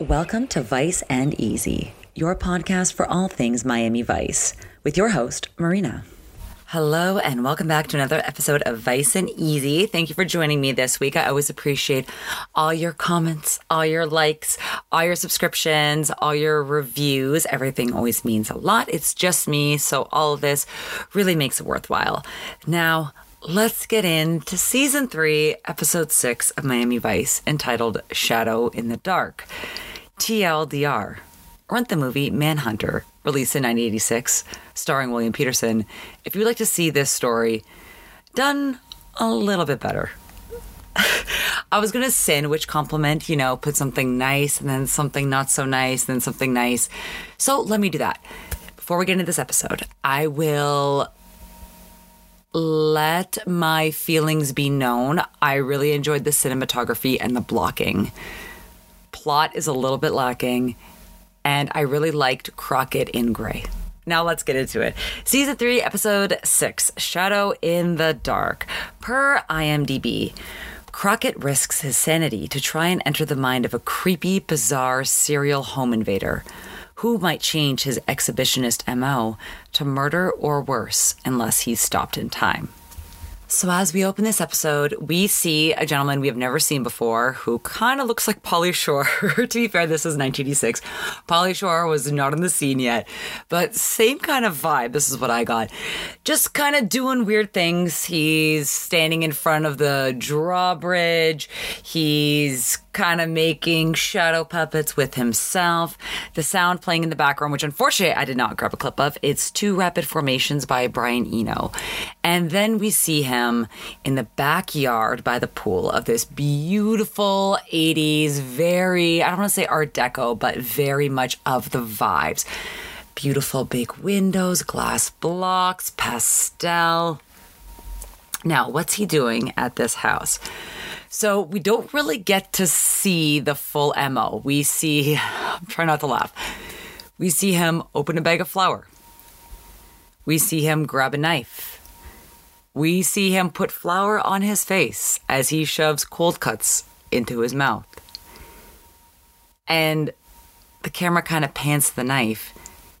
Welcome to Vice and Easy, your podcast for all things Miami Vice, with your host, Marina. Hello, and welcome back to another episode of Vice and Easy. Thank you for joining me this week. I always appreciate all your comments, all your likes, all your subscriptions, all your reviews. Everything always means a lot. It's just me, so all of this really makes it worthwhile. Now, let's get into season three, episode six of Miami Vice, entitled Shadow in the Dark. TLDR. Rent the movie Manhunter, released in 1986, starring William Petersen, If you'd like to see this story done a little bit better. I was gonna sandwich compliment, you know, put something nice and then something not so nice, and then something nice. So let me do that. Before we get into this episode, I will let my feelings be known. I really enjoyed the cinematography and the blocking. Plot is a little bit lacking, and I really liked Crockett in Gray. Now let's get into it. Season 3, Episode 6 Shadow in the Dark. Per IMDb, Crockett risks his sanity to try and enter the mind of a creepy, bizarre serial home invader who might change his exhibitionist MO to murder or worse unless he's stopped in time. So, as we open this episode, we see a gentleman we have never seen before who kind of looks like Pauly Shore. to be fair, this is 1986. Pauly Shore was not on the scene yet, but same kind of vibe. This is what I got. Just kind of doing weird things. He's standing in front of the drawbridge. He's kind of making shadow puppets with himself. The sound playing in the background, which unfortunately I did not grab a clip of, it's Two Rapid Formations by Brian Eno. And then we see him in the backyard by the pool of this beautiful 80s, very, I don't want to say Art Deco, but very much of the vibes. Beautiful big windows, glass blocks, pastel. Now, what's he doing at this house? So we don't really get to see the full MO. We see, try not to laugh. We see him open a bag of flour. We see him grab a knife. We see him put flour on his face as he shoves cold cuts into his mouth. And the camera kind of pans the knife,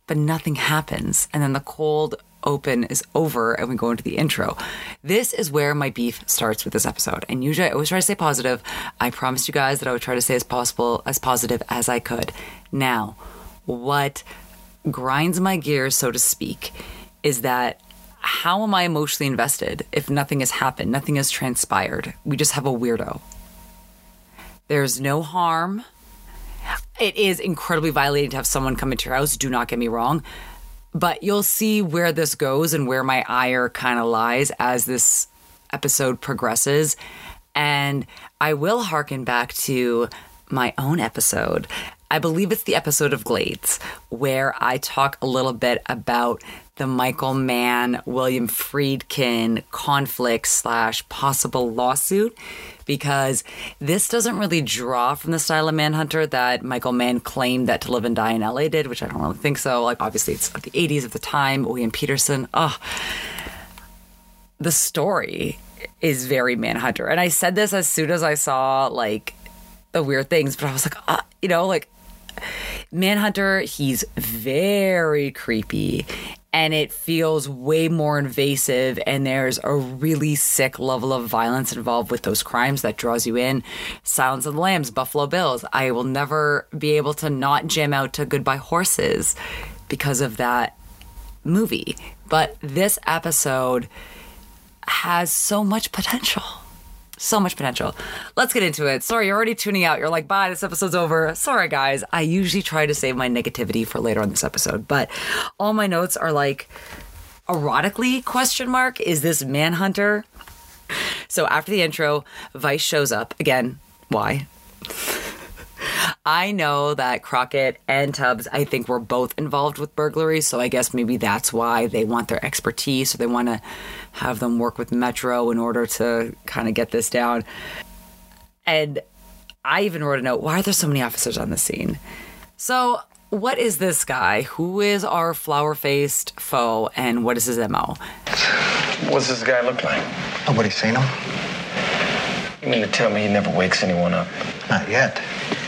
but nothing happens. And then the cold open is over and we go into the intro. This is where my beef starts with this episode. And usually I always try to stay positive. I promised you guys that I would try to stay as possible as positive as I could. Now, what grinds my gears, so to speak, is that how am I emotionally invested if nothing has happened, nothing has transpired? We just have a weirdo. There's no harm. It is incredibly violating to have someone come into your house. Do not get me wrong but you'll see where this goes and where my ire kind of lies as this episode progresses. And I will harken back to my own episode. I believe it's the episode of Glades where I talk a little bit about the Michael Mann, William Friedkin conflict slash possible lawsuit because this doesn't really draw from the style of Manhunter that Michael Mann claimed that To Live and Die in LA did, which I don't really think so. Like, obviously, it's the 80s of the time, William Petersen. Oh, the story is very Manhunter. And I said this as soon as I saw, like, the weird things, but I was like, uh, you know, like, Manhunter, he's very creepy and it feels way more invasive and there's a really sick level of violence involved with those crimes that draws you in. Silence of the lambs buffalo bills. I will never be able to not jam out to goodbye horses because of that movie. But this episode has so much potential so much potential. Let's get into it. Sorry, you're already tuning out. You're like, bye, this episode's over. Sorry, guys. I usually try to save my negativity for later on this episode, but all my notes are like, erotically, question mark, is this Manhunter? So after the intro, Vice shows up. Again, why? I know that Crockett and Tubbs, I think, were both involved with burglaries. So I guess maybe that's why they want their expertise. So they want to have them work with Metro in order to kind of get this down. And I even wrote a note why are there so many officers on the scene? So, what is this guy? Who is our flour faced foe and what is his MO? What's this guy look like? Nobody's seen him. You mean to tell me he never wakes anyone up? Not yet.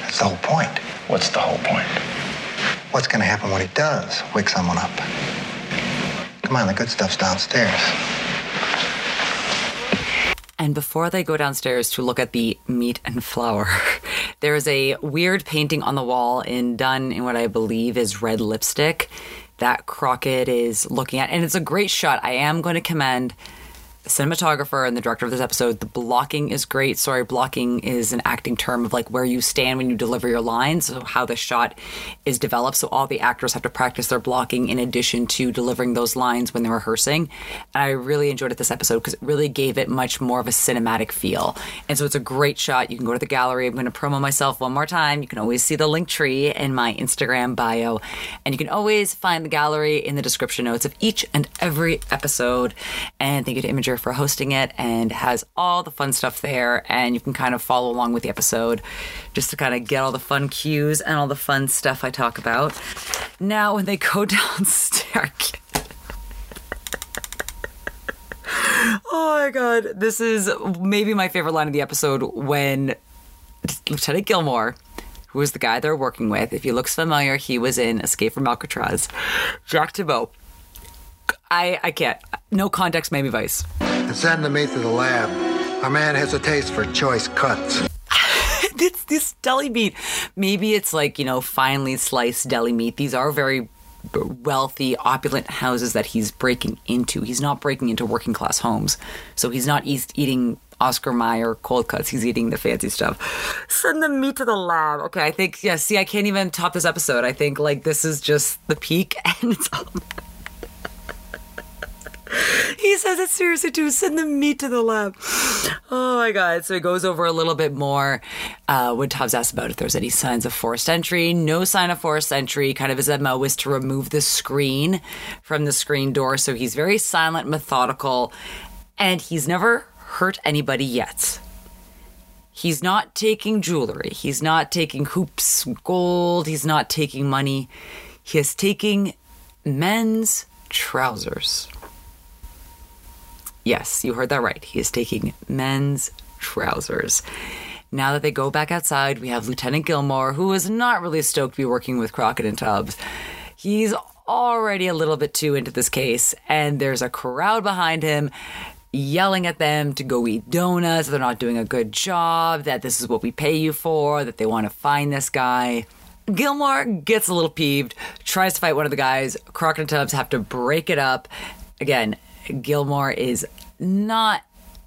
That's the whole point. What's the whole point? What's going to happen when he does wake someone up? Come on, the good stuff's downstairs. And before they go downstairs to look at the meat and flour, there is a weird painting on the wall in done in what I believe is red lipstick that Crockett is looking at. And it's a great shot. I am going to commend cinematographer and the director of this episode. The blocking is great. Sorry, blocking is an acting term of like where you stand when you deliver your lines, so how the shot is developed. So all the actors have to practice their blocking in addition to delivering those lines when they're rehearsing. And I really enjoyed it this episode because it really gave it much more of a cinematic feel. And so it's a great shot. You can go to the gallery. I'm going to promo myself one more time. You can always see the link tree in my Instagram bio. And you can always find the gallery in the description notes of each and every episode. And thank you to Imgur for hosting it and has all the fun stuff there. And you can kind of follow along with the episode just to kind of get all the fun cues and all the fun stuff I talk about. Now, when they go downstairs, oh my god, this is maybe my favorite line of the episode when Lieutenant Gilmore. Who is the guy they're working with? If he looks familiar, he was in Escape from Alcatraz. Jack Thibeau. I I can't. No context, maybe Vice. And send the meat to the lab. Our man has a taste for choice cuts. it's this deli meat. Maybe it's like, you know, finely sliced deli meat. These are very wealthy, opulent houses that he's breaking into. He's not breaking into working class homes. So he's not eating Oscar Mayer cold cuts. He's eating the fancy stuff. Send the meat to the lab. Okay, I think, yeah, see, I can't even top this episode. I think, like, this is just the peak and it's all. He says it seriously too. Send the meat to the lab. Oh my god! So he goes over a little bit more uh, when Tubbs asks about if there's any signs of forced entry. No sign of forced entry. Kind of his MO is to remove the screen from the screen door. So he's very silent, methodical, and he's never hurt anybody yet. He's not taking jewelry. He's not taking hoops, gold. He's not taking money. He is taking men's trousers. Yes, you heard that right. He is taking men's trousers. Now that they go back outside, we have Lieutenant Gilmore, who is not really stoked to be working with Crockett and Tubbs. He's already a little bit too into this case, and there's a crowd behind him yelling at them to go eat donuts, they're not doing a good job, that this is what we pay you for, that they want to find this guy. Gilmore gets a little peeved, tries to fight one of the guys. Crockett and Tubbs have to break it up. Again, Gilmore is not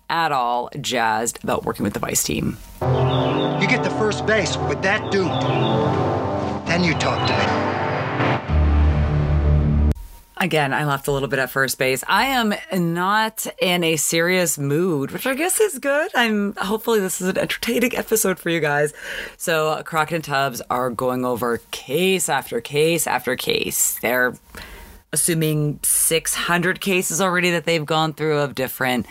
at all jazzed about working with the Vice team. You get to first base with that dude. Then you talk to me. Again, I left a little bit at first base. I am not in a serious mood, which I guess is good. I'm hopefully this is an entertaining episode for you guys. So Crockett and Tubbs are going over case after case after case. They're assuming 600 cases already that they've gone through of different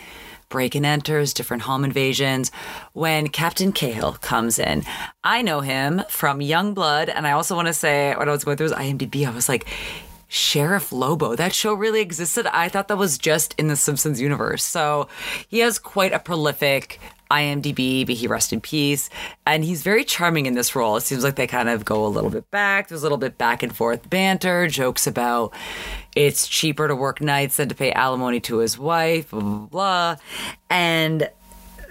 break and enters, different home invasions. When Captain Cahill comes in, I know him from Young Blood, and I also want to say when I was going through his IMDb, I was like, Sheriff Lobo. That show really existed. I thought that was just in the Simpsons universe. So he has quite a prolific IMDb, but he rest in peace. And he's very charming in this role. It seems like they kind of go a little bit back. There's a little bit back and forth banter, jokes about it's cheaper to work nights than to pay alimony to his wife, blah, blah, blah. And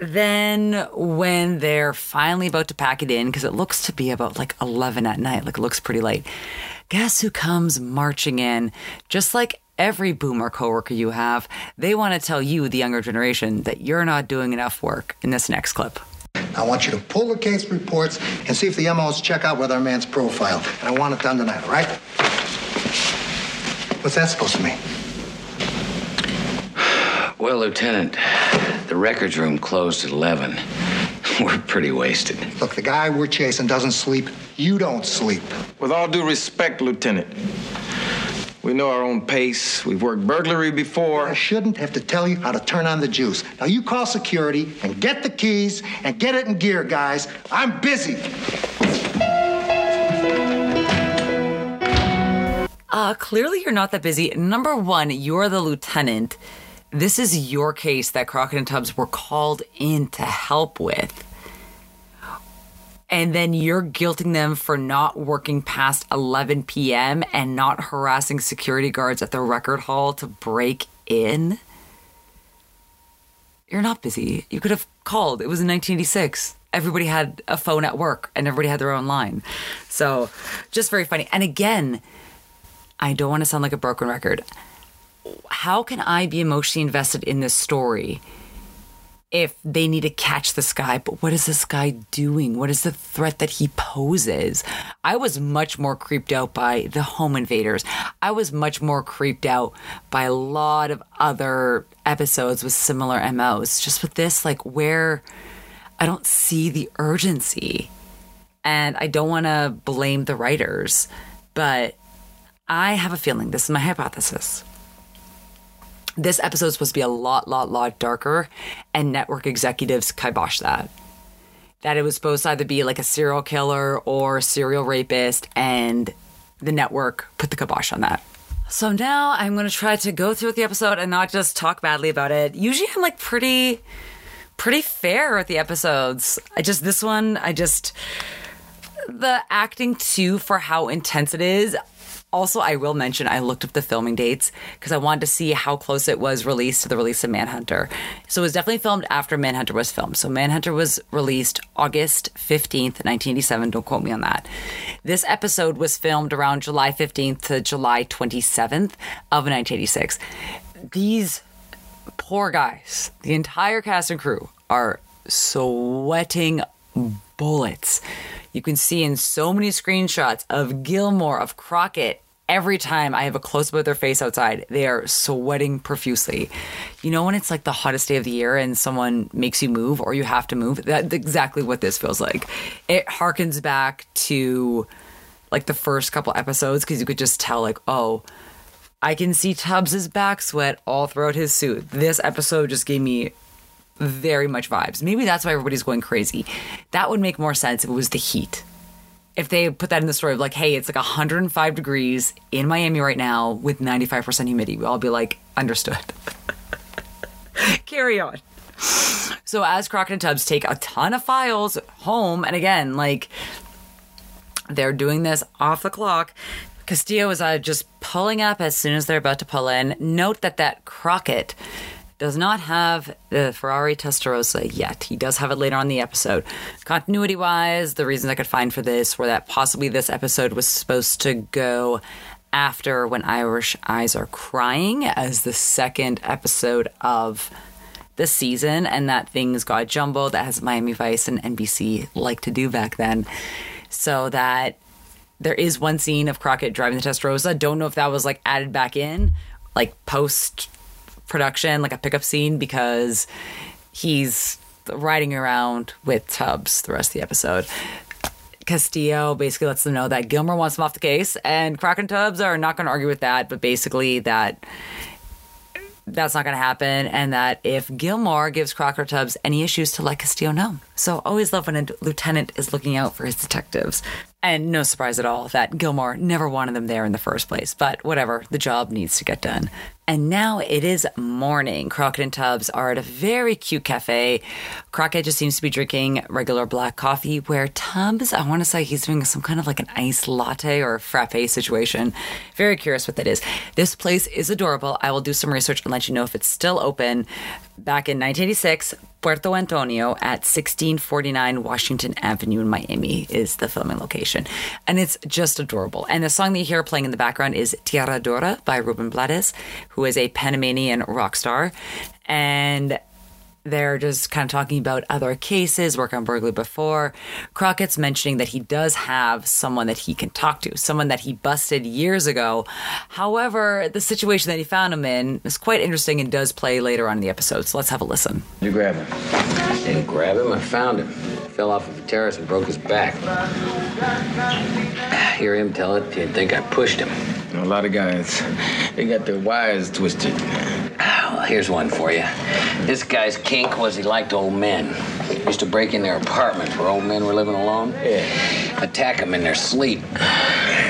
then when they're finally about to pack it in, because it looks to be about like 11 at night, like it looks pretty late, guess who comes marching in? Just like every boomer coworker you have, they want to tell you, the younger generation, that you're not doing enough work in this next clip. I want you to pull the case reports and see if the MOs check out with our man's profile. And I want it done tonight, all right? What's that supposed to mean? Well, Lieutenant, the records room closed at 11. We're pretty wasted. Look, the guy we're chasing doesn't sleep. You don't sleep. With all due respect, Lieutenant, we know our own pace. We've worked burglary before. I shouldn't have to tell you how to turn on the juice. Now you call security and get the keys and get it in gear, guys. I'm busy. Uh, clearly you're not that busy. Number one, you're the lieutenant. This is your case that Crockett and Tubbs were called in to help with. And then you're guilting them for not working past 11 p.m. and not harassing security guards at the record hall to break in. You're not busy. You could have called. It was in 1986. Everybody had a phone at work and everybody had their own line. So, just very funny. And again, I don't want to sound like a broken record. How can I be emotionally invested in this story if they need to catch this guy? But what is this guy doing? What is the threat that he poses? I was much more creeped out by the home invaders. I was much more creeped out by a lot of other episodes with similar MOs. Just with this, like, where I don't see the urgency. And I don't want to blame the writers, but I have a feeling this is my hypothesis. This episode is supposed to be a lot, lot, lot darker, and network executives kibosh that. That it was supposed to either be like a serial killer or serial rapist, and the network put the kibosh on that. So now I'm going to try to go through the episode and not just talk badly about it. Usually I'm like pretty, pretty fair with the episodes. I just, this one, I just, the acting too for how intense it is. Also, I will mention I looked up the filming dates because I wanted to see how close it was released to the release of Manhunter. So it was definitely filmed after Manhunter was filmed. So Manhunter was released August 15th, 1987. Don't quote me on that. This episode was filmed around July 15th to July 27th of 1986. These poor guys, the entire cast and crew, are sweating bullets. You can see in so many screenshots of Gilmore, of Crockett, every time I have a close up of their face outside, they are sweating profusely. You know when it's like the hottest day of the year and someone makes you move or you have to move? That's exactly what this feels like. It harkens back to like the first couple episodes because you could just tell like, oh, I can see Tubbs's back sweat all throughout his suit. This episode just gave me very much vibes. Maybe that's why everybody's going crazy. That would make more sense if it was the heat. If they put that in the story of like, hey, it's like 105 degrees in Miami right now with 95% humidity, we'll all be like, understood. Carry on. So as Crockett and Tubbs take a ton of files home, and again, like they're doing this off the clock. Castillo is uh, just pulling up as soon as they're about to pull in. Note that that Crockett does not have the Ferrari Testarossa yet. He does have it later on the episode. Continuity wise, the reasons I could find for this were that possibly this episode was supposed to go after When Irish Eyes Are Crying as the second episode of the season, and that things got jumbled as Miami Vice and NBC like to do back then. So that there is one scene of Crockett driving the Testarossa. Don't know if that was like added back in, like post production, like a pickup scene, because he's riding around with Tubbs the rest of the episode. Castillo basically lets them know that Gilmore wants him off the case, and and Tubbs are not going to argue with that, but basically that that's not going to happen, and that if Gilmore gives Crocker Tubbs any issues, to let Castillo know. So always love when a lieutenant is looking out for his detectives. And no surprise at all that Gilmore never wanted them there in the first place, but whatever, the job needs to get done. And now it is morning. Crockett and Tubbs are at a very cute cafe. Crockett just seems to be drinking regular black coffee, where Tubbs, I want to say he's doing some kind of like an iced latte or frappe situation. Very curious what that is. This place is adorable. I will do some research and let you know if it's still open. Back in 1986, Puerto Antonio at 1649 Washington Avenue in Miami is the filming location. And it's just adorable. And the song that you hear playing in the background is Tierra Dora by Ruben Blades, who is a Panamanian rock star. And they're just kind of talking about other cases, work on burglary before. Crockett's mentioning that he does have someone that he can talk to, someone that he busted years ago. However, the situation that he found him in is quite interesting and does play later on in the episode. So let's have a listen. You grab him. Didn't grab him, I found him. Fell off of a terrace and broke his back. Hear him tell it, you'd think I pushed him. A lot of guys, they got their wires twisted. Well, here's one for you. This guy's kink was he liked old men. Used to break in their apartments where old men were living alone. Yeah. Attack them in their sleep.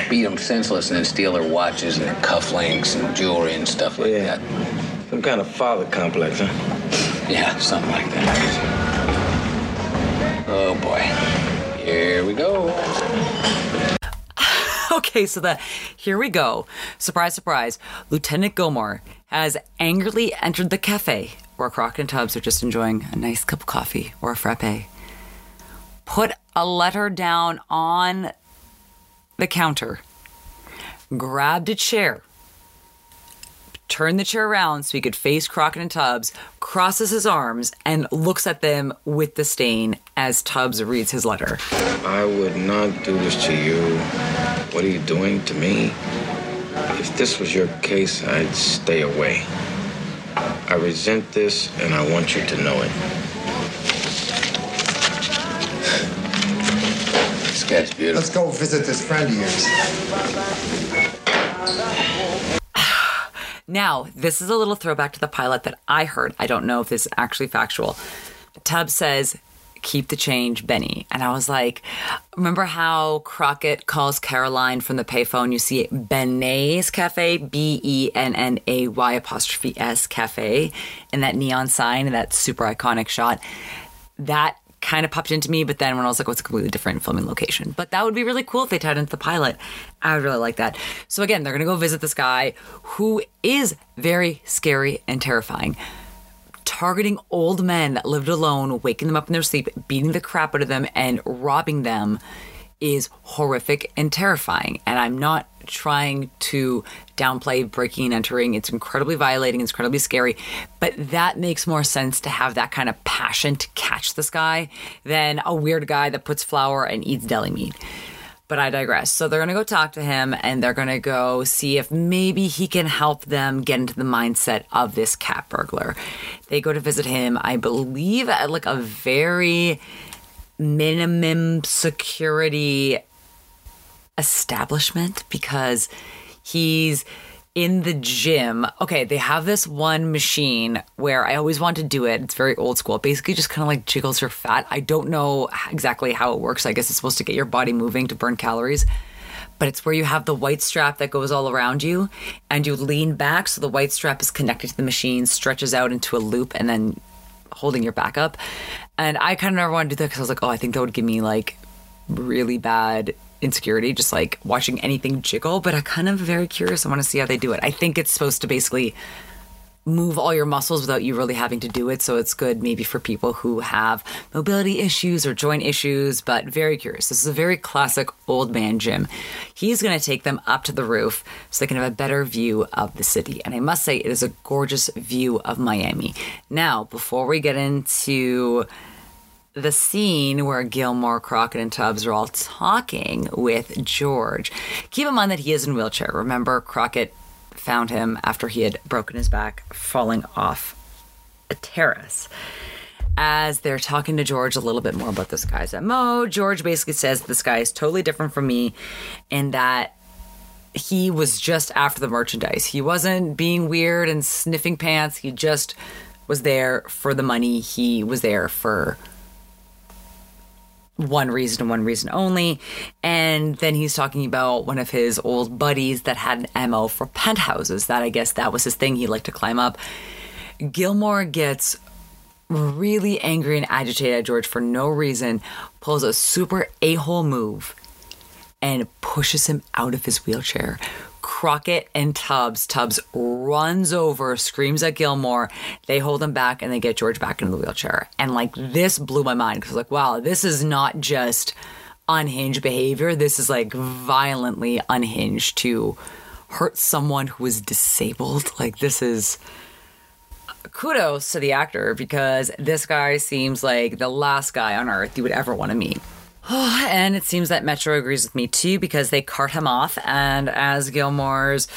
Beat them senseless and then steal their watches and their cufflinks and jewelry and stuff like Yeah. that. Some kind of father complex, huh? Yeah, something like that. Oh boy. Here we go. Okay, so the here we go. Surprise, surprise. Lieutenant Gilmore has angrily entered the cafe where Crockett and Tubbs are just enjoying a nice cup of coffee or a frappe. Put a letter down on the counter, grabbed a chair, turned the chair around so he could face Crockett and Tubbs, crosses his arms, and looks at them with disdain as Tubbs reads his letter. I would not do this to you. What are you doing to me? If this was your case, I'd stay away. I resent this, and I want you to know it. This guy's beautiful. Let's go visit this friend of yours. Now, this is a little throwback to the pilot that I heard. I don't know if this is actually factual. Tubbs says, Keep the change, Benny. And I was like, remember how Crockett calls Caroline from the payphone? You see Benay's Cafe, B E N N A Y apostrophe S Cafe, and that neon sign and that super iconic shot. That kind of popped into me, but then when I was like, oh, what's a completely different filming location? But that would be really cool if they tied into the pilot. I would really like that. So again, they're gonna go visit this guy who is very scary and terrifying. Targeting old men that lived alone, waking them up in their sleep, beating the crap out of them, and robbing them is horrific and terrifying. And I'm not trying to downplay breaking and entering. It's incredibly violating, it's incredibly scary. But that makes more sense to have that kind of passion to catch this guy than a weird guy that puts flour and eats deli meat. But I digress. So they're going to go talk to him and they're going to go see if maybe he can help them get into the mindset of this cat burglar. They go to visit him, I believe, at like a very minimum security establishment because he's in the gym. Okay, they have this one machine where I always want to do it. It's very old school. It basically just kind of like jiggles your fat. I don't know exactly how it works. I guess it's supposed to get your body moving to burn calories. But it's where you have the white strap that goes all around you and you lean back so the white strap is connected to the machine, stretches out into a loop, and then holding your back up. And I kind of never wanted to do that because I was like, oh, I think that would give me like really bad insecurity, just like watching anything jiggle. But I'm kind of very curious. I want to see how they do it. I think it's supposed to basically move all your muscles without you really having to do it. So it's good maybe for people who have mobility issues or joint issues, but very curious. This is a very classic old man gym. He's going to take them up to the roof so they can have a better view of the city. And I must say, it is a gorgeous view of Miami. Now, before we get into the scene where Gilmore, Crockett, and Tubbs are all talking with George. Keep in mind that he is in a wheelchair. Remember, Crockett found him after he had broken his back falling off a terrace. As they're talking to George a little bit more about this guy's MO, George basically says this guy is totally different from me and that he was just after the merchandise. He wasn't being weird and sniffing pants. He just was there for the money. He was there for one reason and one reason only. And then he's talking about one of his old buddies that had an MO for penthouses. That I guess that was his thing. He liked to climb up. Gilmore gets really angry and agitated at George for no reason, pulls a super a hole move, and pushes him out of his wheelchair. Crockett and Tubbs. Tubbs runs over, screams at Gilmore. They hold him back and they get George back into the wheelchair. And like this blew my mind because like, wow, this is not just unhinged behavior. This is like violently unhinged to hurt someone who is disabled. Like this is uh, kudos to the actor because this guy seems like the last guy on earth you would ever want to meet. and it seems that Metro agrees with me too because they cart him off. And as Gilmore's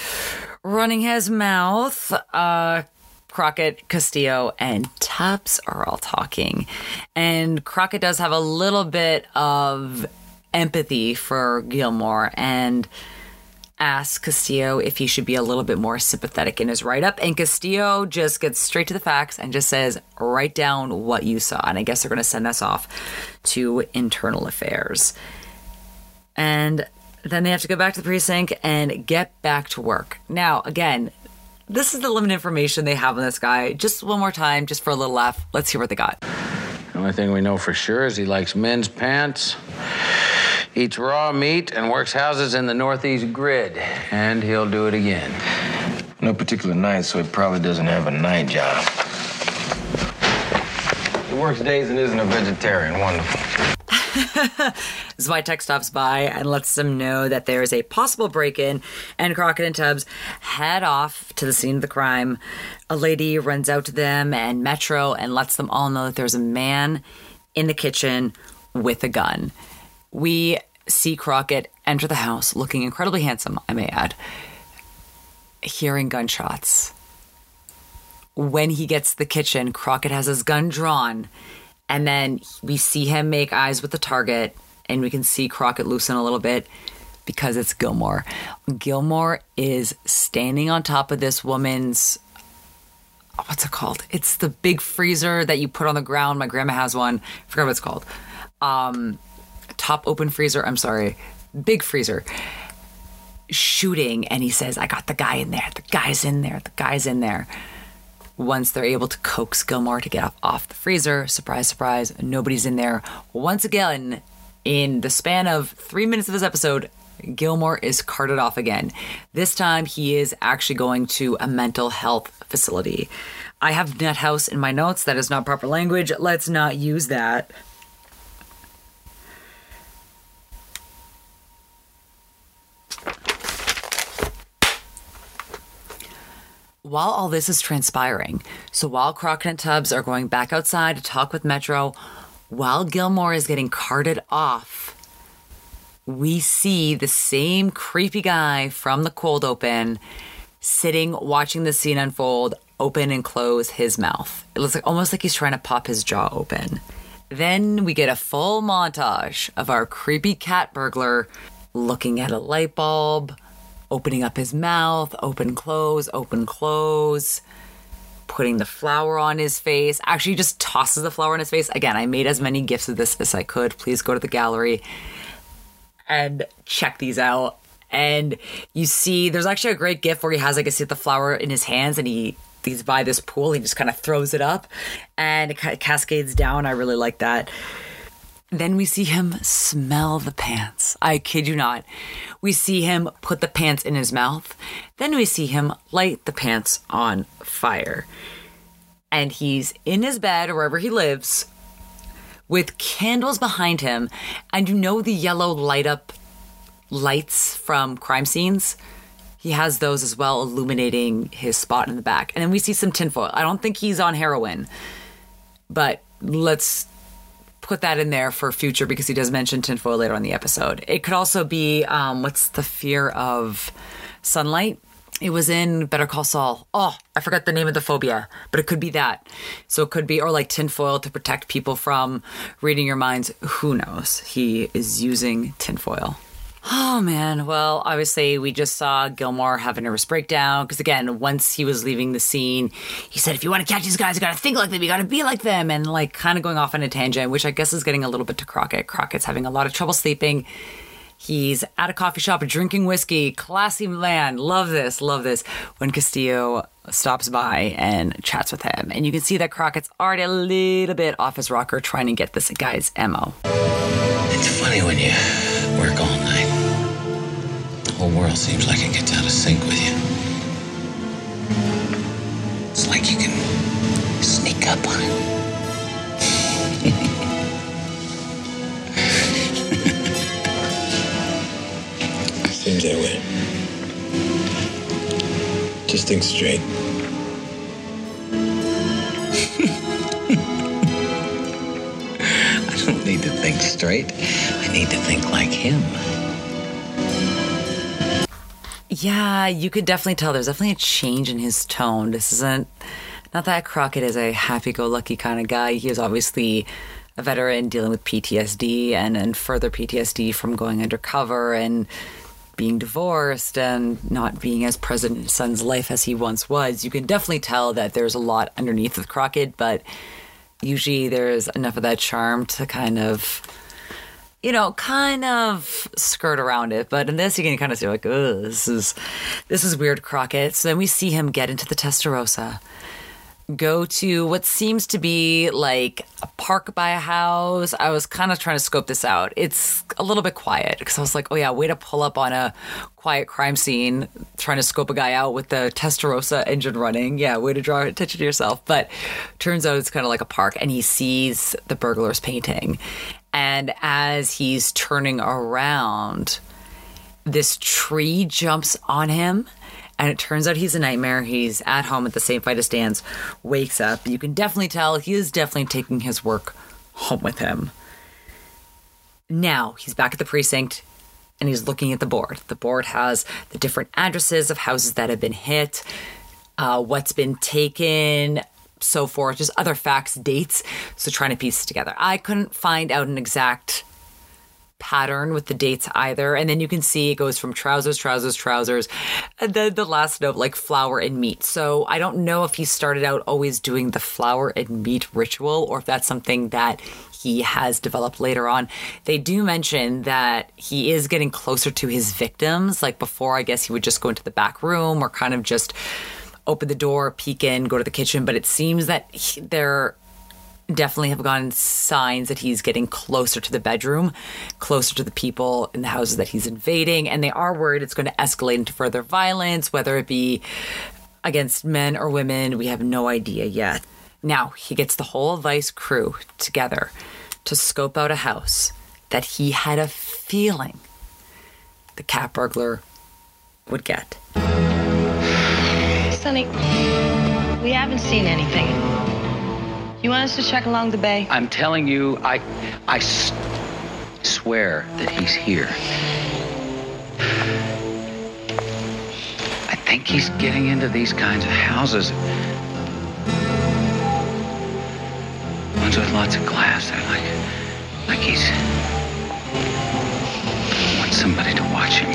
running his mouth, uh, Crockett, Castillo, and Tubbs are all talking. And Crockett does have a little bit of empathy for Gilmore and asks Castillo if he should be a little bit more sympathetic in his write up. And Castillo just gets straight to the facts and just says, write down what you saw. And I guess they're going to send us off to internal affairs. And then they have to go back to the precinct and get back to work. Now, again, this is the limited information they have on this guy. Just one more time, just for a little laugh. Let's hear what they got. The only thing we know for sure is he likes men's pants eats raw meat, and works houses in the Northeast grid. And he'll do it again. No particular night, so he probably doesn't have a night job. He works days and isn't a vegetarian. Wonderful. Switek stops by and lets them know that there is a possible break in, and Crockett and Tubbs head off to the scene of the crime. A lady runs out to them and Metro and lets them all know that there's a man in the kitchen with a gun. We see Crockett enter the house looking incredibly handsome, I may add, hearing gunshots. When he gets to the kitchen, Crockett has his gun drawn, and then we see him make eyes with the target, and we can see Crockett loosen a little bit because it's Gilmore. Gilmore is standing on top of this woman's what's it called? It's the big freezer that you put on the ground. My grandma has one. I forgot what it's called. Um, top open freezer. I'm sorry, big freezer. Shooting, and he says, "I got the guy in there. The guy's in there. The guy's in there." Once they're able to coax Gilmore to get off, off the freezer, surprise, surprise, nobody's in there. Once again, in the span of three minutes of this episode, Gilmore is carted off again. This time, he is actually going to a mental health facility. I have net house in my notes. That is not proper language. Let's not use that. While all this is transpiring, so while Crockett and Tubbs are going back outside to talk with Metro, while Gilmore is getting carted off, we see the same creepy guy from the cold open sitting watching the scene unfold open and close his mouth. It looks like almost like he's trying to pop his jaw open. Then we get a full montage of our creepy cat burglar looking at a light bulb, opening up his mouth, open, close, open, close, putting the flour on his face. Actually, just tosses the flour on his face. Again, I made as many gifts of this as I could. Please go to the gallery and check these out. And you see, there's actually a great gift where he has, like, I see the flour in his hands and he he's by this pool. He just kind of throws it up and it cascades down. I really like that. Then we see him smell the pants. I kid you not. We see him put the pants in his mouth. Then we see him light the pants on fire. And he's in his bed or wherever he lives with candles behind him. And you know the yellow light up lights from crime scenes? He has those as well, illuminating his spot in the back. And then we see some tinfoil. I don't think he's on heroin, but let's put that in there for future because he does mention tinfoil later on the episode. It could also be um, what's the fear of sunlight? It was in Better Call Saul. Oh, I forgot the name of the phobia, but it could be that. So it could be, or like tinfoil to protect people from reading your minds. Who knows? He is using tinfoil. Oh man, well, obviously we just saw Gilmore have a nervous breakdown because again, once he was leaving the scene, he said, "If you want to catch these guys, you got to think like them, you got to be like them," and like kind of going off on a tangent, which I guess is getting a little bit to Crockett. Crockett's having a lot of trouble sleeping. He's at a coffee shop drinking whiskey. Classy man. Love this. Love this. When Castillo stops by and chats with him. And you can see that Crockett's already a little bit off his rocker trying to get this guy's MO. It's funny when you work all night. The whole world seems like it gets out of sync with you. It's like you can sneak up on it. Seems that way. Just think straight. I don't need to think straight. I need to think like him. Yeah, you could definitely tell there's definitely a change in his tone. This isn't not that Crockett is a happy-go-lucky kind of guy. He is obviously a veteran dealing with PTSD and and further PTSD from going undercover and being divorced and not being as present in his son's life as he once was. You can definitely tell that there's a lot underneath with Crockett, but usually there's enough of that charm to kind of you know, kind of skirt around it. But in this, you can kind of see like, oh, this is this is weird, Crockett. So then we see him get into the Testarossa. Go to what seems to be like a park by a house. I was kind of trying to scope this out. It's a little bit quiet because I was like, oh yeah, way to pull up on a quiet crime scene, trying to scope a guy out with the Testarossa engine running. Yeah, way to draw attention to yourself. But turns out it's kind of like a park, and he sees the burglar's painting. And as he's turning around, this tree jumps on him and it turns out he's a nightmare. He's at home at the same fight as Dan's, wakes up. You can definitely tell he is definitely taking his work home with him. Now he's back at the precinct and he's looking at the board. The board has the different addresses of houses that have been hit, uh, what's been taken, so forth, just other facts, dates. So trying to piece together. I couldn't find out an exact pattern with the dates either. And then you can see it goes from trousers, trousers, trousers, then the last note, like flour and meat. So I don't know if he started out always doing the flour and meat ritual or if that's something that he has developed later on. They do mention that he is getting closer to his victims. Like before, I guess he would just go into the back room or kind of just open the door, peek in, go to the kitchen. But it seems that he, they're definitely have gotten signs that he's getting closer to the bedroom, closer to the people in the houses that he's invading, and they are worried it's going to escalate into further violence, whether it be against men or women. We have no idea yet. Now, he gets the whole Vice crew together to scope out a house that he had a feeling the cat burglar would get. Sonny, we haven't seen anything. You want us to check along the bay? I'm telling you, I, I s- swear that he's here. I think he's getting into these kinds of houses. Ones with lots of glass. They're like, like he's wants somebody to watch him.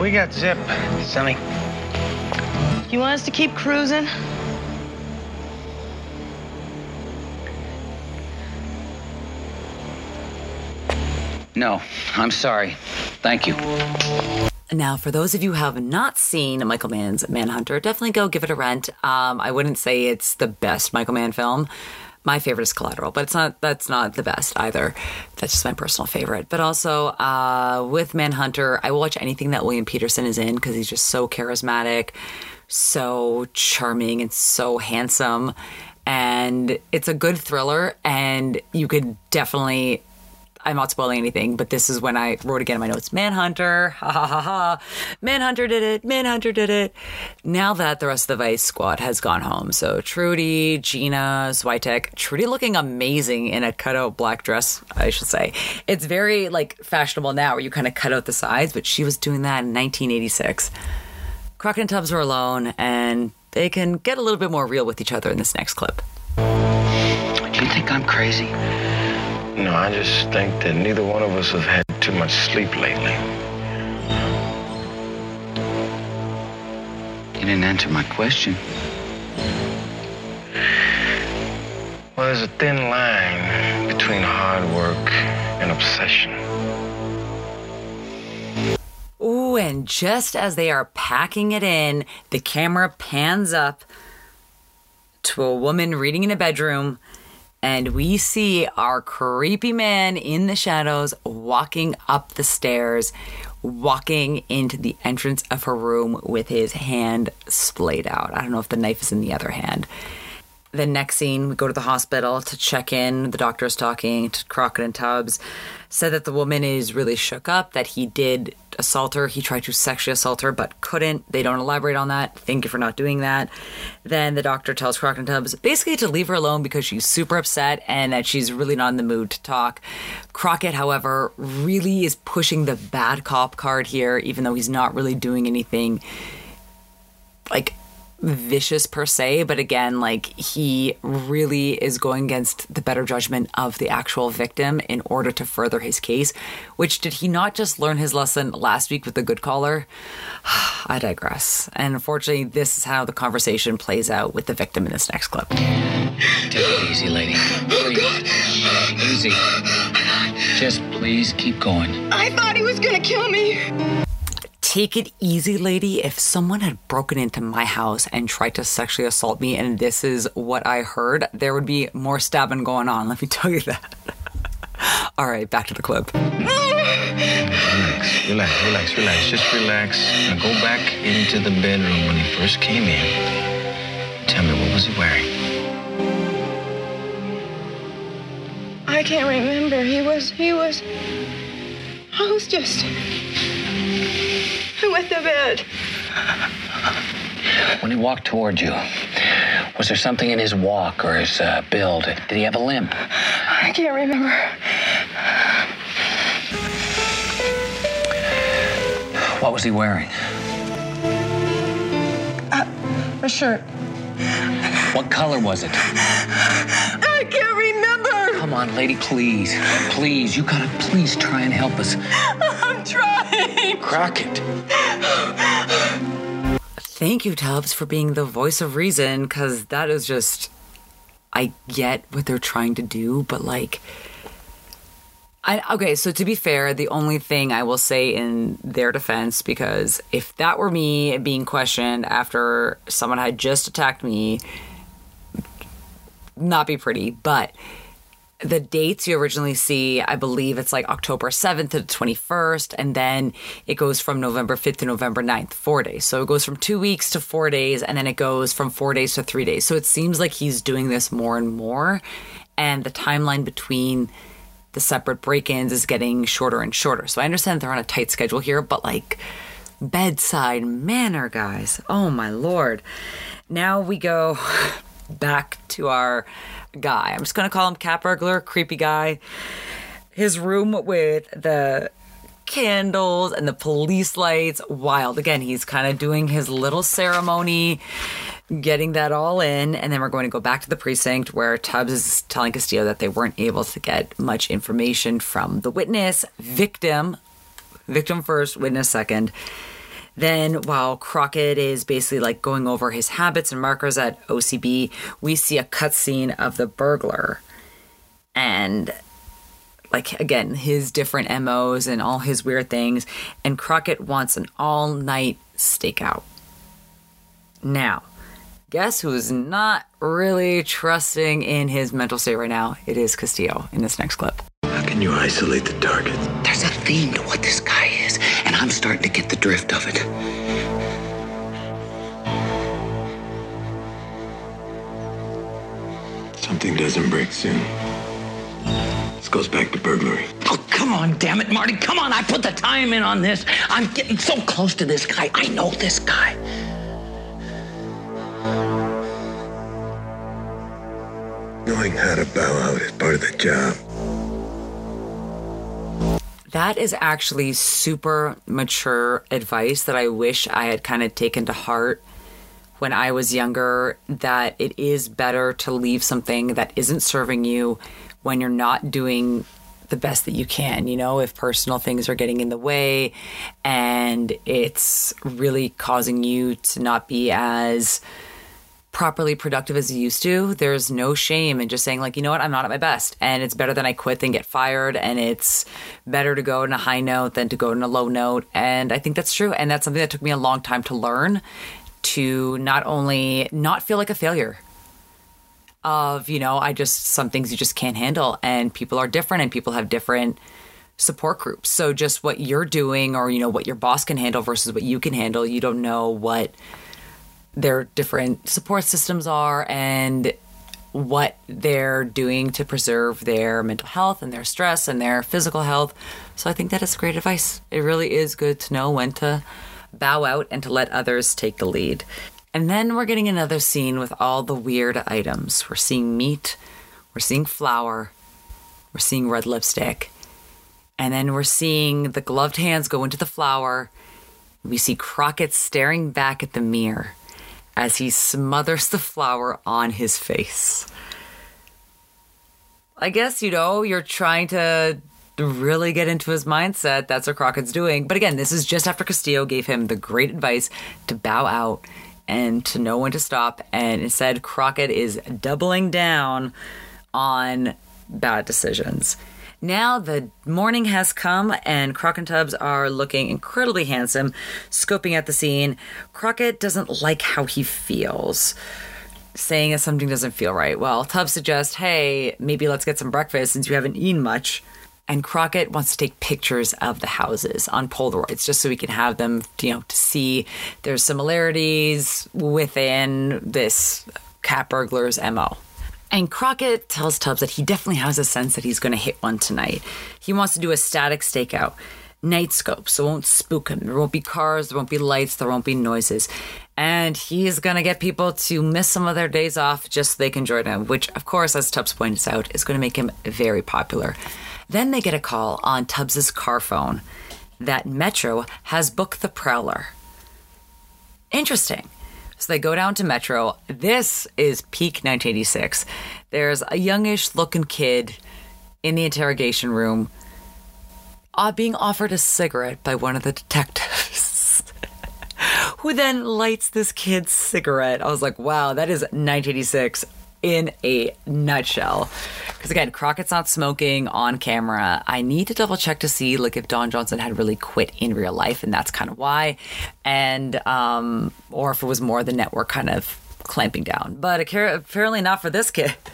We got zip, Sonny. You want us to keep cruising? No, I'm sorry. Thank you. Now, for those of you who have not seen Michael Mann's Manhunter, definitely go give it a rent. Um, I wouldn't say it's the best Michael Mann film. My favorite is Collateral, but it's not. That's not the best either. That's just my personal favorite. But also uh, with Manhunter, I will watch anything that William Petersen is in because he's just so charismatic, so charming, and so handsome. And it's a good thriller, and you could definitely I'm not spoiling anything, but this is when I wrote again in my notes Manhunter, ha ha ha ha. Manhunter did it, Manhunter did it. Now that the rest of the Vice squad has gone home. So Trudy, Gina, Switek, Trudy looking amazing in a cutout black dress, I should say. It's very like fashionable now where you kind of cut out the sides, but she was doing that in 1986. Crockett and Tubbs are alone, and they can get a little bit more real with each other in this next clip. Do you think I'm crazy? No, I just think that neither one of us have had too much sleep lately. You didn't answer my question. Well, there's a thin line between hard work and obsession. And just as they are packing it in, the camera pans up to a woman reading in a bedroom, and we see our creepy man in the shadows walking up the stairs, walking into the entrance of her room with his hand splayed out. I don't know if the knife is in the other hand. The next scene, we go to the hospital to check in. The doctor's talking to Crockett and Tubbs. Said that the woman is really shook up, that he did assault her. He tried to sexually assault her, but couldn't. They don't elaborate on that. Thank you for not doing that. Then the doctor tells Crockett and Tubbs basically to leave her alone because she's super upset and that she's really not in the mood to talk. Crockett, however, really is pushing the bad cop card here, even though he's not really doing anything like vicious per se, but again, like he really is going against the better judgment of the actual victim in order to further his case. Which did he not just learn his lesson last week with the good Collar? I digress. And unfortunately, this is how the conversation plays out with the victim in this next clip. Take it easy, lady. Oh, please. Uh, easy. Just please keep going. I thought he was gonna kill me. Take it easy, lady. If someone had broken into my house and tried to sexually assault me, and this is what I heard, there would be more stabbing going on. Let me tell you that. All right, back to the clip. Relax, relax, relax, relax. Just relax. Now go back into the bedroom when he first came in. Tell me, what was he wearing? I can't remember. He was, he was. I was just. I went to bed. When he walked toward you, was there something in his walk or his uh, build? Did he have a limp? I can't remember. What was he wearing? A shirt. What color was it? I can't remember. Come on, lady, please. Please, you gotta please try and help us. I'm trying. Crockett. Thank you, Tubbs, for being the voice of reason, because that is just. I get what they're trying to do, but like. I, okay, so to be fair, the only thing I will say in their defense, because if that were me being questioned after someone had just attacked me, not be pretty, but the dates you originally see, I believe it's like October 7th to the 21st, and then it goes from November 5th to November 9th, four days. So it goes from two weeks to four days, and then it goes from four days to three days. So it seems like he's doing this more and more, and the timeline between the separate break ins is getting shorter and shorter. So I understand they're on a tight schedule here, but like bedside manner, guys. Oh my lord. Now we go back to our guy. I'm just gonna call him cat burglar, creepy guy. His room with the candles and the police lights, wild. Again, he's kind of doing his little ceremony, getting that all in, and then we're going to go back to the precinct where Tubbs is telling Castillo that they weren't able to get much information from the witness, victim, victim first, witness second. Then, while Crockett is basically like going over his habits and markers at OCB, we see a cutscene of the burglar. And, like, again, his different MOs and all his weird things. And Crockett wants an all night stakeout. Now, guess who's not really trusting in his mental state right now? It is Castillo in this next clip. How can you isolate the target? There's a theme to what this guy is, and I'm starting to get the drift of it. Something doesn't break soon. This goes back to burglary. Oh, come on, damn it, Marty. Come on, I put the time in on this. I'm getting so close to this guy. I know this guy. Knowing how to bow out is part of the job. That is actually super mature advice that I wish I had kind of taken to heart when I was younger. That it is better to leave something that isn't serving you when you're not doing the best that you can. You know, if personal things are getting in the way and it's really causing you to not be as properly productive as you used to, there's no shame in just saying, like, you know what, I'm not at my best. And it's better than I quit than get fired. And it's better to go in a high note than to go in a low note. And I think that's true. And that's something that took me a long time to learn to not only not feel like a failure of, you know, I just, some things you just can't handle. And people are different and people have different support groups. So just what you're doing or, you know, what your boss can handle versus what you can handle, you don't know what their different support systems are and what they're doing to preserve their mental health and their stress and their physical health. So I think that is great advice. It really is good to know when to bow out and to let others take the lead. And then we're getting another scene with all the weird items. We're seeing meat, we're seeing flour, we're seeing red lipstick, and then we're seeing the gloved hands go into the flour. We see Crockett staring back at the mirror as he smothers the flour on his face. I guess, you know, you're trying to really get into his mindset. That's what Crockett's doing. But again, this is just after Castillo gave him the great advice to bow out and to know when to stop. And instead, Crockett is doubling down on bad decisions. Now the morning has come, and Croc and Tubbs are looking incredibly handsome, scoping at the scene. Crockett doesn't like how he feels, saying that something doesn't feel right. Well, Tubbs suggests, hey, maybe let's get some breakfast since you haven't eaten much. And Crockett wants to take pictures of the houses on Polaroids just so we can have them, you know, to see there's similarities within this cat burglar's MO. And Crockett tells Tubbs that he definitely has a sense that he's going to hit one tonight. He wants to do a static stakeout, night scope, so it won't spook him. There won't be cars, there won't be lights, there won't be noises. And he is going to get people to miss some of their days off just so they can join him, which, of course, as Tubbs points out, is going to make him very popular. Then they get a call on Tubbs's car phone that Metro has booked the Prowler. Interesting. So they go down to Metro. This is peak 1986. There's a youngish looking kid in the interrogation room uh, being offered a cigarette by one of the detectives. Who then lights this kid's cigarette? I was like, wow, that is 1986 in a nutshell. Because again, Crockett's not smoking on camera. I need to double check to see like if Don Johnson had really quit in real life, and that's kind of why, and um, or if it was more the network kind of clamping down. But apparently not for this kid.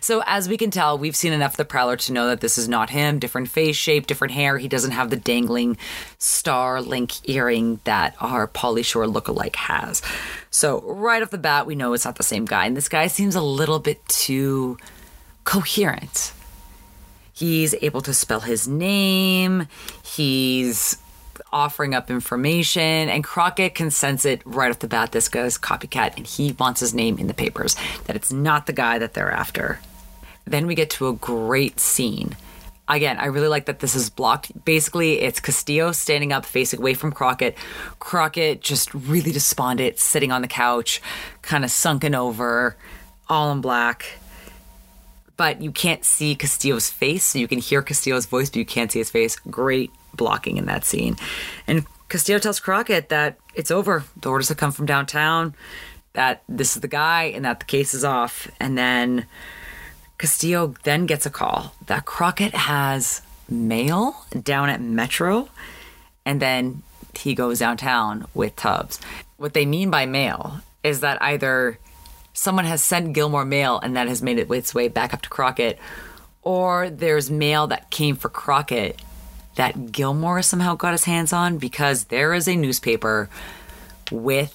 So, as we can tell, we've seen enough of the Prowler to know that this is not him. Different face shape, different hair. He doesn't have the dangling star link earring that our Pauly Shore lookalike has. So, right off the bat, we know it's not the same guy. And this guy seems a little bit too coherent. He's able to spell his name. He's offering up information, and Crockett can sense it right off the bat. This guy's copycat, and he wants his name in the papers, that it's not the guy that they're after. Then we get to a great scene. Again, I really like that this is blocked. Basically, it's Castillo standing up, facing away from Crockett. Crockett just really despondent, sitting on the couch, kind of sunken over, all in black but you can't see Castillo's face, so you can hear Castillo's voice, but you can't see his face. Great blocking in that scene. And Castillo tells Crockett that it's over. The orders have come from downtown, that this is the guy, and that the case is off. And then Castillo then gets a call that Crockett has mail down at Metro, and then he goes downtown with Tubbs. What they mean by mail is that either someone has sent Gilmore mail and that has made its way back up to Crockett, or there's mail that came for Crockett that Gilmore somehow got his hands on because there is a newspaper with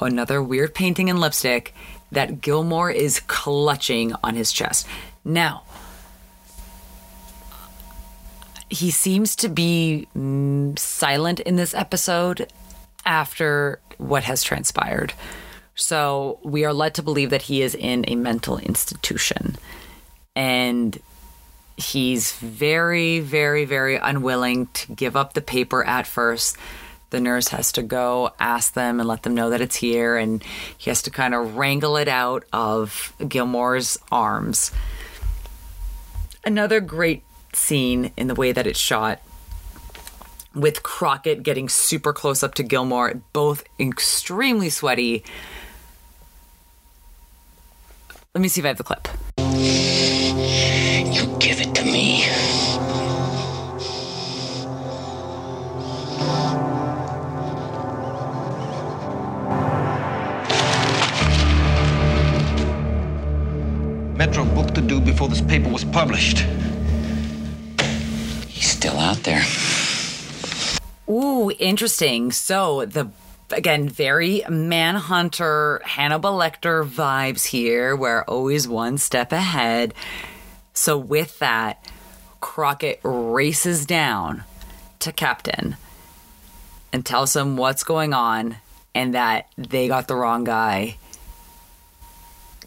another weird painting and lipstick that Gilmore is clutching on his chest. Now, he seems to be mm, silent in this episode after what has transpired. So we are led to believe that he is in a mental institution. And he's very, very, very unwilling to give up the paper at first. The nurse has to go ask them and let them know that it's here, and he has to kind of wrangle it out of Gilmore's arms. Another great scene in the way that it's shot with Crockett getting super close up to Gilmore, both extremely sweaty. Let me see if I have the clip. You give it to me. Metro booked the dude before this paper was published. He's still out there. Ooh, interesting. So the again, very Manhunter, Hannibal Lecter vibes here, where always one step ahead. So with that, Crockett races down to Captain and tells him what's going on and that they got the wrong guy.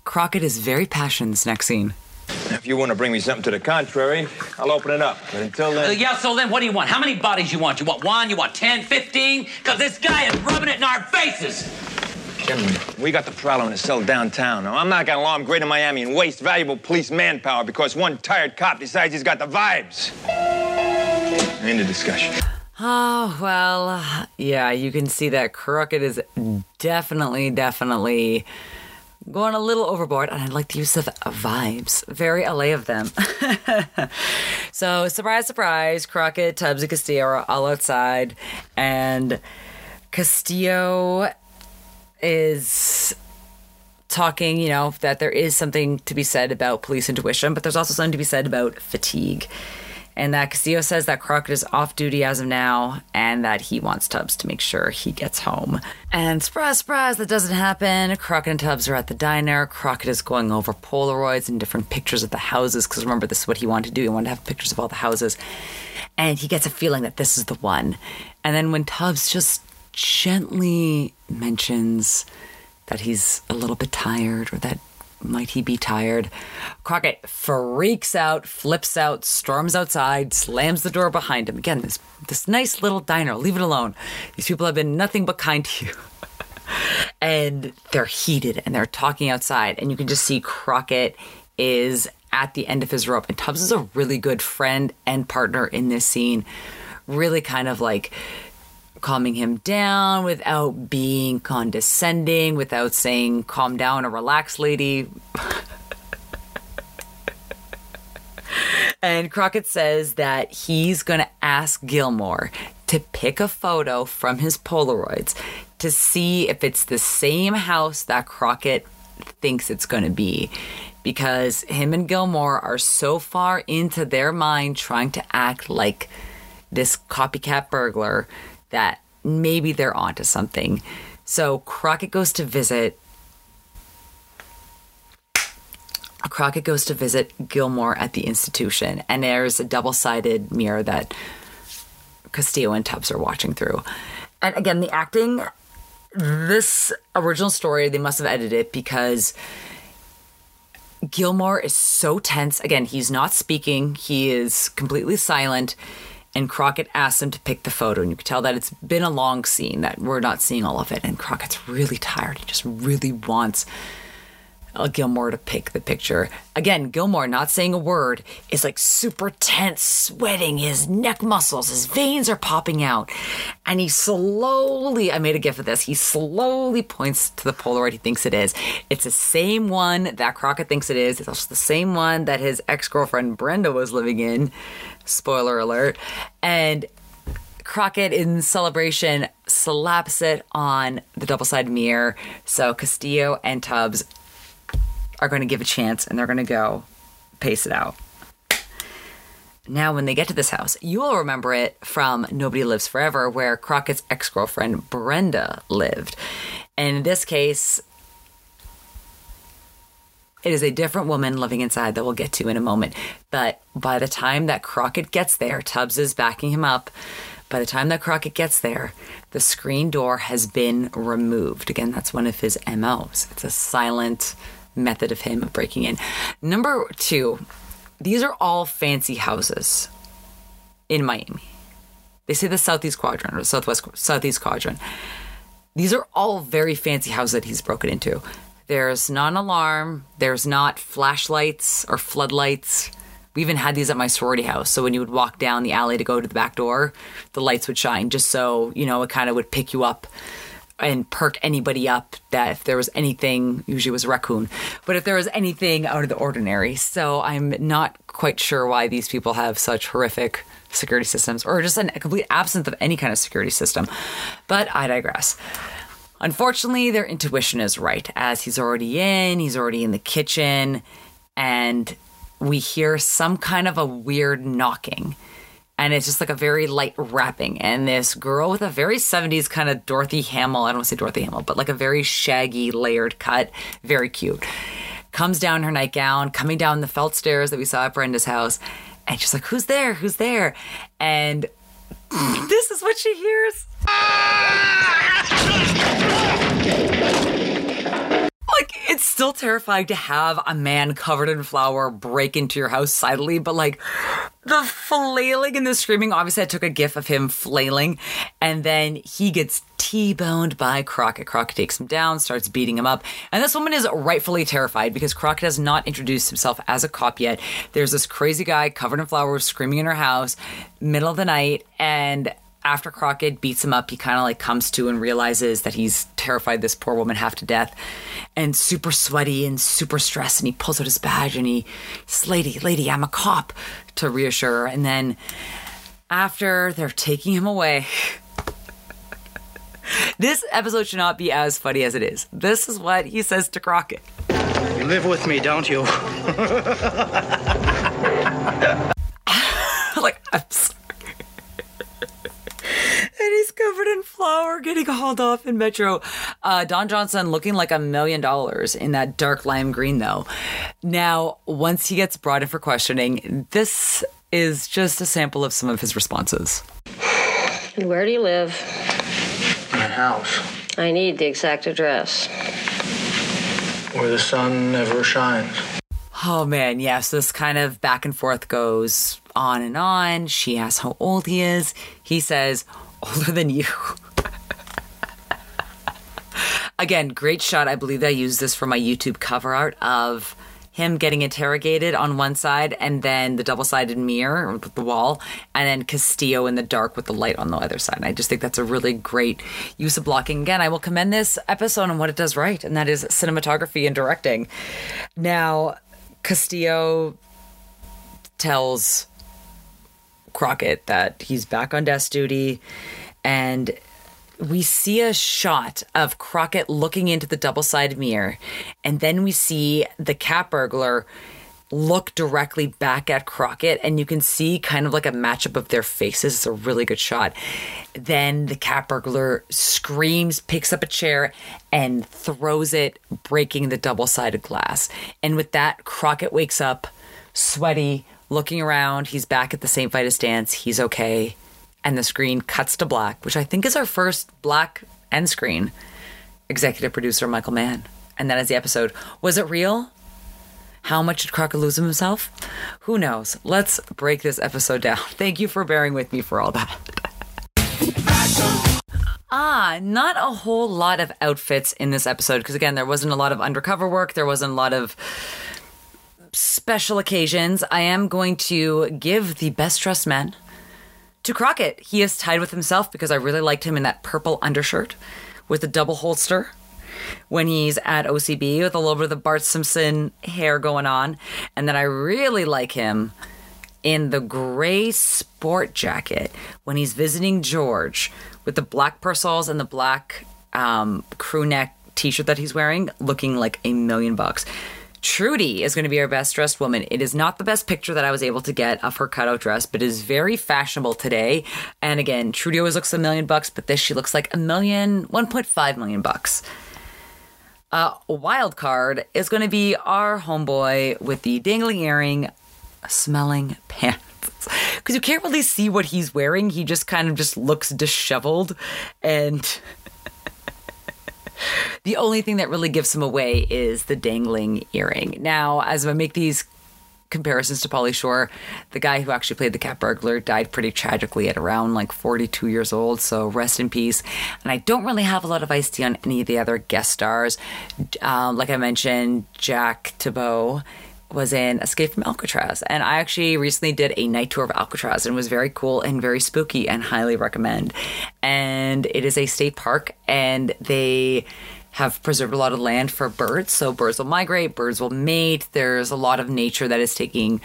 Crockett is very passionate in this next scene. If you want to bring me something to the contrary, I'll open it up. But until then. Uh, yeah, so then what do you want? How many bodies you want? You want one? You want 10, 15? Because this guy is rubbing it in our faces. Gentlemen, we got the Prowler in a cell downtown. Now, I'm not gonna alarm Greater Miami and waste valuable police manpower because one tired cop decides he's got the vibes. End of discussion. Oh, well, yeah, you can see that Crockett is definitely, definitely going a little overboard, and I like the use of vibes. Very LA of them. so, surprise, surprise, Crockett, Tubbs, and Castillo are all outside, and Castillo is talking, you know, that there is something to be said about police intuition, but there's also something to be said about fatigue. And that Castillo says that Crockett is off duty as of now and that he wants Tubbs to make sure he gets home. And surprise, surprise, that doesn't happen. Crockett and Tubbs are at the diner. Crockett is going over Polaroids and different pictures of the houses because remember, this is what he wanted to do. He wanted to have pictures of all the houses. And he gets a feeling that this is the one. And then when Tubbs just gently mentions that he's a little bit tired or that might he be tired? Crockett freaks out, flips out, storms outside, slams the door behind him. Again, this this nice little diner. Leave it alone. These people have been nothing but kind to you. and they're heated and they're talking outside, and you can just see Crockett is at the end of his rope. And Tubbs is a really good friend and partner in this scene. Really kind of like calming him down without being condescending, without saying, calm down or relax, lady. and Crockett says that he's going to ask Gilmore to pick a photo from his Polaroids to see if it's the same house that Crockett thinks it's going to be. Because him and Gilmore are so far into their mind trying to act like this copycat burglar that maybe they're onto something. So Crockett goes to visit. Crockett goes to visit Gilmore at the institution, and there's a double sided mirror that Castillo and Tubbs are watching through. And again, the acting, this original story, they must have edited it because Gilmore is so tense. Again, he's not speaking, he is completely silent and Crockett asks him to pick the photo. And you can tell that it's been a long scene, that we're not seeing all of it. And Crockett's really tired. He just really wants Gilmore to pick the picture. Again, Gilmore not saying a word is like super tense, sweating, his neck muscles, his veins are popping out. And he slowly, I made a gif of this, he slowly points to the Polaroid he thinks it is. It's the same one that Crockett thinks it is. It's also the same one that his ex girlfriend Brenda was living in. Spoiler alert. And Crockett, in celebration, slaps it on the double sided mirror. So Castillo and Tubbs are going to give a chance and they're going to go pace it out. Now, when they get to this house, you will remember it from Nobody Lives Forever, where Crockett's ex girlfriend Brenda lived. And in this case, it is a different woman living inside that we'll get to in a moment. But by the time that Crockett gets there, Tubbs is backing him up. By the time that Crockett gets there, the screen door has been removed. Again, that's one of his MOs. It's a silent method of him breaking in. Number two, these are all fancy houses in Miami. They say the southeast quadrant or southwest southeast quadrant. These are all very fancy houses that he's broken into. There's not an alarm. There's not flashlights or floodlights. We even had these at my sorority house. So when you would walk down the alley to go to the back door, the lights would shine just so, you know, it kind of would pick you up and perk anybody up that if there was anything, usually was a raccoon, but if there was anything out of the ordinary. So I'm not quite sure why these people have such horrific security systems or just a complete absence of any kind of security system. But I digress. Unfortunately, their intuition is right as he's already in, he's already in the kitchen, and we hear some kind of a weird knocking. And it's just like a very light rapping. And this girl with a very 70s kind of Dorothy Hamill, I don't want to say Dorothy Hamill, but like a very shaggy, layered cut, very cute, comes down her nightgown, coming down the felt stairs that we saw at Brenda's house. And she's like, Who's there? Who's there? And this is what she hears. Ah! Like, it's still terrifying to have a man covered in flour break into your house silently, but like the flailing and the screaming. Obviously, I took a gif of him flailing, and then he gets T boned by Crockett. Crockett takes him down, starts beating him up, and this woman is rightfully terrified because Crockett has not introduced himself as a cop yet. There's this crazy guy covered in flour screaming in her house, middle of the night, and after Crockett beats him up, he kind of like comes to and realizes that he's terrified this poor woman half to death and super sweaty and super stressed. And he pulls out his badge and he says, Lady, lady, I'm a cop to reassure her. And then after they're taking him away, this episode should not be as funny as it is. This is what he says to Crockett. You live with me, don't you? like, I'm sorry. and he's covered in getting hauled off in Metro. Uh, Don Johnson looking like a million dollars in that dark lime green, though. Now, once he gets brought in for questioning, this is just a sample of some of his responses. And where do you live? In a house I need the exact address. where the sun never shines. Oh man, yes, this kind of back and forth goes on and on. She asks how old he is. He says, older than you. Again, great shot. I believe I used this for my YouTube cover art of him getting interrogated on one side and then the double sided mirror with the wall, and then Castillo in the dark with the light on the other side. And I just think that's a really great use of blocking. Again, I will commend this episode on what it does right, and that is cinematography and directing. Now, Castillo tells Crockett that he's back on desk duty and we see a shot of Crockett looking into the double sided mirror, and then we see the cat burglar look directly back at Crockett, and you can see kind of like a matchup of their faces. It's a really good shot. Then the cat burglar screams, picks up a chair, and throws it, breaking the double sided glass. And with that, Crockett wakes up, sweaty, looking around. He's back at the Vitus Dance. He's okay and the screen cuts to black, which I think is our first black end screen. Executive producer Michael Mann. And that is the episode. Was it real? How much did Crockett lose himself? Who knows? Let's break this episode down. Thank you for bearing with me for all that. Ah, not a whole lot of outfits in this episode because, again, there wasn't a lot of undercover work. There wasn't a lot of special occasions. I am going to give the best dressed men to Crockett. He is tied with himself because I really liked him in that purple undershirt with the double holster when he's at OCB with a little bit of the Bart Simpson hair going on. And then I really like him in the gray sport jacket when he's visiting George with the black Persols and the black um, crew neck t shirt that he's wearing, looking like a million bucks. Trudy is going to be our best dressed woman. It is not the best picture that I was able to get of her cutout dress, but is very fashionable today. And again, Trudy always looks a million bucks, but this she looks like a million, 1.5 million bucks. Uh, wild card is going to be our homeboy with the dangling earring, smelling pants. Because you can't really see what he's wearing. He just kind of just looks disheveled and. The only thing that really gives him away is the dangling earring. Now, as I make these comparisons to Pauly Shore, the guy who actually played the cat burglar died pretty tragically at around like 42 years old. So rest in peace. And I don't really have a lot of ice tea on any of the other guest stars. Uh, like I mentioned, Jack Thibeau was in Escape from Alcatraz. And I actually recently did a night tour of Alcatraz and was very cool and very spooky and highly recommend. And it is a state park and they have preserved a lot of land for birds. So birds will migrate, birds will mate. There's a lot of nature that is taking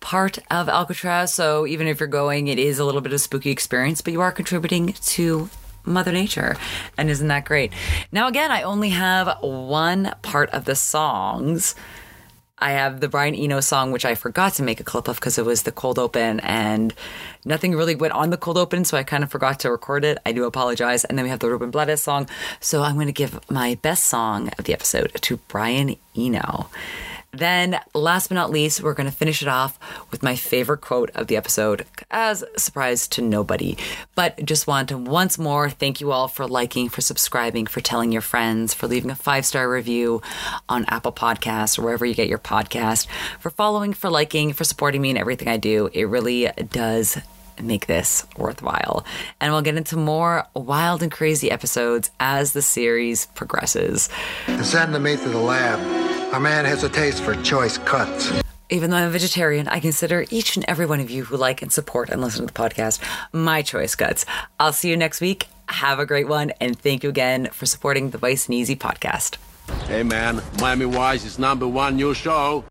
part of Alcatraz. So even if you're going, it is a little bit of spooky experience, but you are contributing to Mother Nature. And isn't that great? Now, again, I only have one part of the songs. I have the Brian Eno song, which I forgot to make a clip of because it was the cold open and nothing really went on the cold open. So I kind of forgot to record it. I do apologize. And then we have the Ruben Blades song. So I'm going to give my best song of the episode to Brian Eno. Then, last but not least, we're going to finish it off with my favorite quote of the episode, as a surprise to nobody. But just want to once more thank you all for liking, for subscribing, for telling your friends, for leaving a five star review on Apple Podcasts or wherever you get your podcast, for following, for liking, for supporting me in everything I do. It really does make this worthwhile. And we'll get into more wild and crazy episodes as the series progresses. And send me to the lab. Our man has a taste for choice cuts. Even though I'm a vegetarian, I consider each and every one of you who like and support and listen to the podcast my choice cuts. I'll see you next week. Have a great one, and thank you again for supporting the Vice and Easy podcast. Hey man, Miami Vice is number one new show.